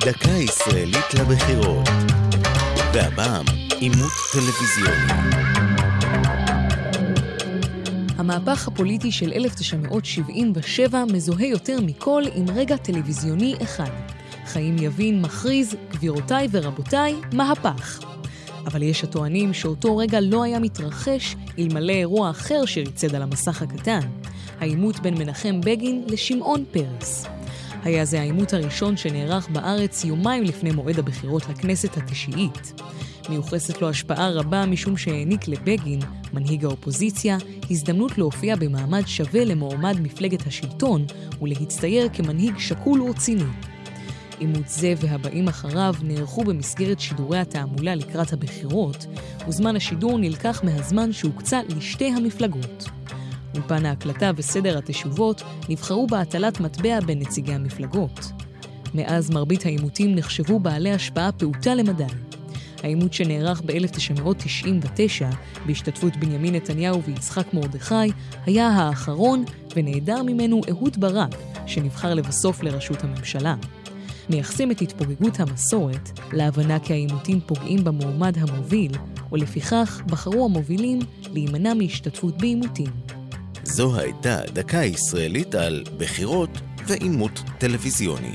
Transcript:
דקה ישראלית לבחירות. והפעם, עימות טלוויזיוני. המהפך הפוליטי של 1977 מזוהה יותר מכל עם רגע טלוויזיוני אחד. חיים יבין מכריז, גבירותיי ורבותיי, מהפך. אבל יש הטוענים שאותו רגע לא היה מתרחש אלמלא אירוע אחר שריצד על המסך הקטן, העימות בין מנחם בגין לשמעון פרס. היה זה העימות הראשון שנערך בארץ יומיים לפני מועד הבחירות לכנסת התשיעית. מיוחסת לו השפעה רבה משום שהעניק לבגין, מנהיג האופוזיציה, הזדמנות להופיע במעמד שווה למועמד מפלגת השלטון ולהצטייר כמנהיג שקול ורציני. עימות זה והבאים אחריו נערכו במסגרת שידורי התעמולה לקראת הבחירות, וזמן השידור נלקח מהזמן שהוקצה לשתי המפלגות. אולפן ההקלטה וסדר התשובות נבחרו בהטלת מטבע בין נציגי המפלגות. מאז מרבית העימותים נחשבו בעלי השפעה פעוטה למדי. העימות שנערך ב-1999, בהשתתפות בנימין נתניהו ויצחק מרדכי, היה האחרון ונעדר ממנו אהוד ברק, שנבחר לבסוף לראשות הממשלה. מייחסים את התפוגגות המסורת להבנה כי העימותים פוגעים במועמד המוביל, ולפיכך בחרו המובילים להימנע מהשתתפות בעימותים. זו הייתה דקה ישראלית על בחירות ועימות טלוויזיוני.